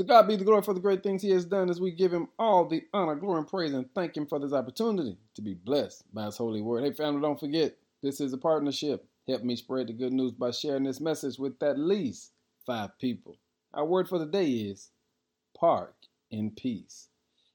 To God be the glory for the great things He has done as we give Him all the honor, glory, and praise and thank Him for this opportunity to be blessed by His holy word. Hey, family, don't forget, this is a partnership. Help me spread the good news by sharing this message with at least five people. Our word for the day is park in peace.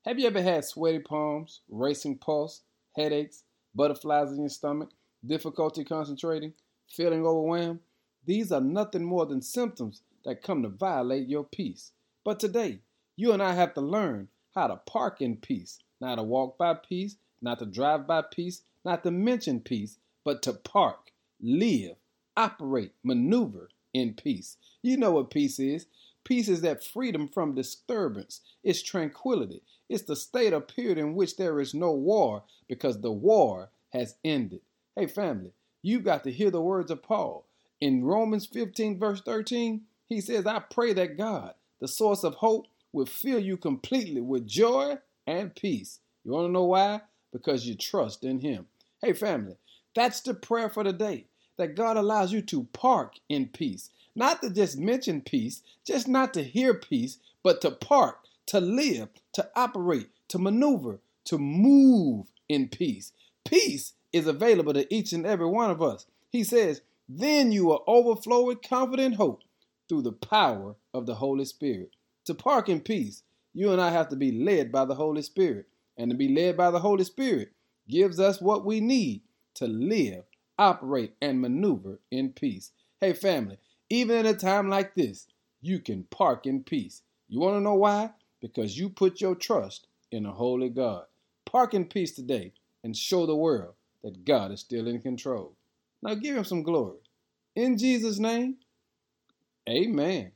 Have you ever had sweaty palms, racing pulse, headaches, butterflies in your stomach, difficulty concentrating, feeling overwhelmed? These are nothing more than symptoms that come to violate your peace. But today, you and I have to learn how to park in peace, not to walk by peace, not to drive by peace, not to mention peace, but to park, live, operate, maneuver in peace. You know what peace is. Peace is that freedom from disturbance. It's tranquility. It's the state or period in which there is no war because the war has ended. Hey, family, you've got to hear the words of Paul. In Romans 15, verse 13, he says, I pray that God, the source of hope, will fill you completely with joy and peace. You want to know why? Because you trust in Him. Hey, family, that's the prayer for the day that God allows you to park in peace. Not to just mention peace, just not to hear peace, but to park, to live, to operate, to maneuver, to move in peace. Peace is available to each and every one of us. He says, Then you will overflow with confident hope through the power of the Holy Spirit. To park in peace, you and I have to be led by the Holy Spirit. And to be led by the Holy Spirit gives us what we need to live, operate, and maneuver in peace. Hey, family, even in a time like this, you can park in peace. You want to know why? Because you put your trust in a holy God. Park in peace today and show the world that God is still in control. Now give him some glory. In Jesus' name, amen.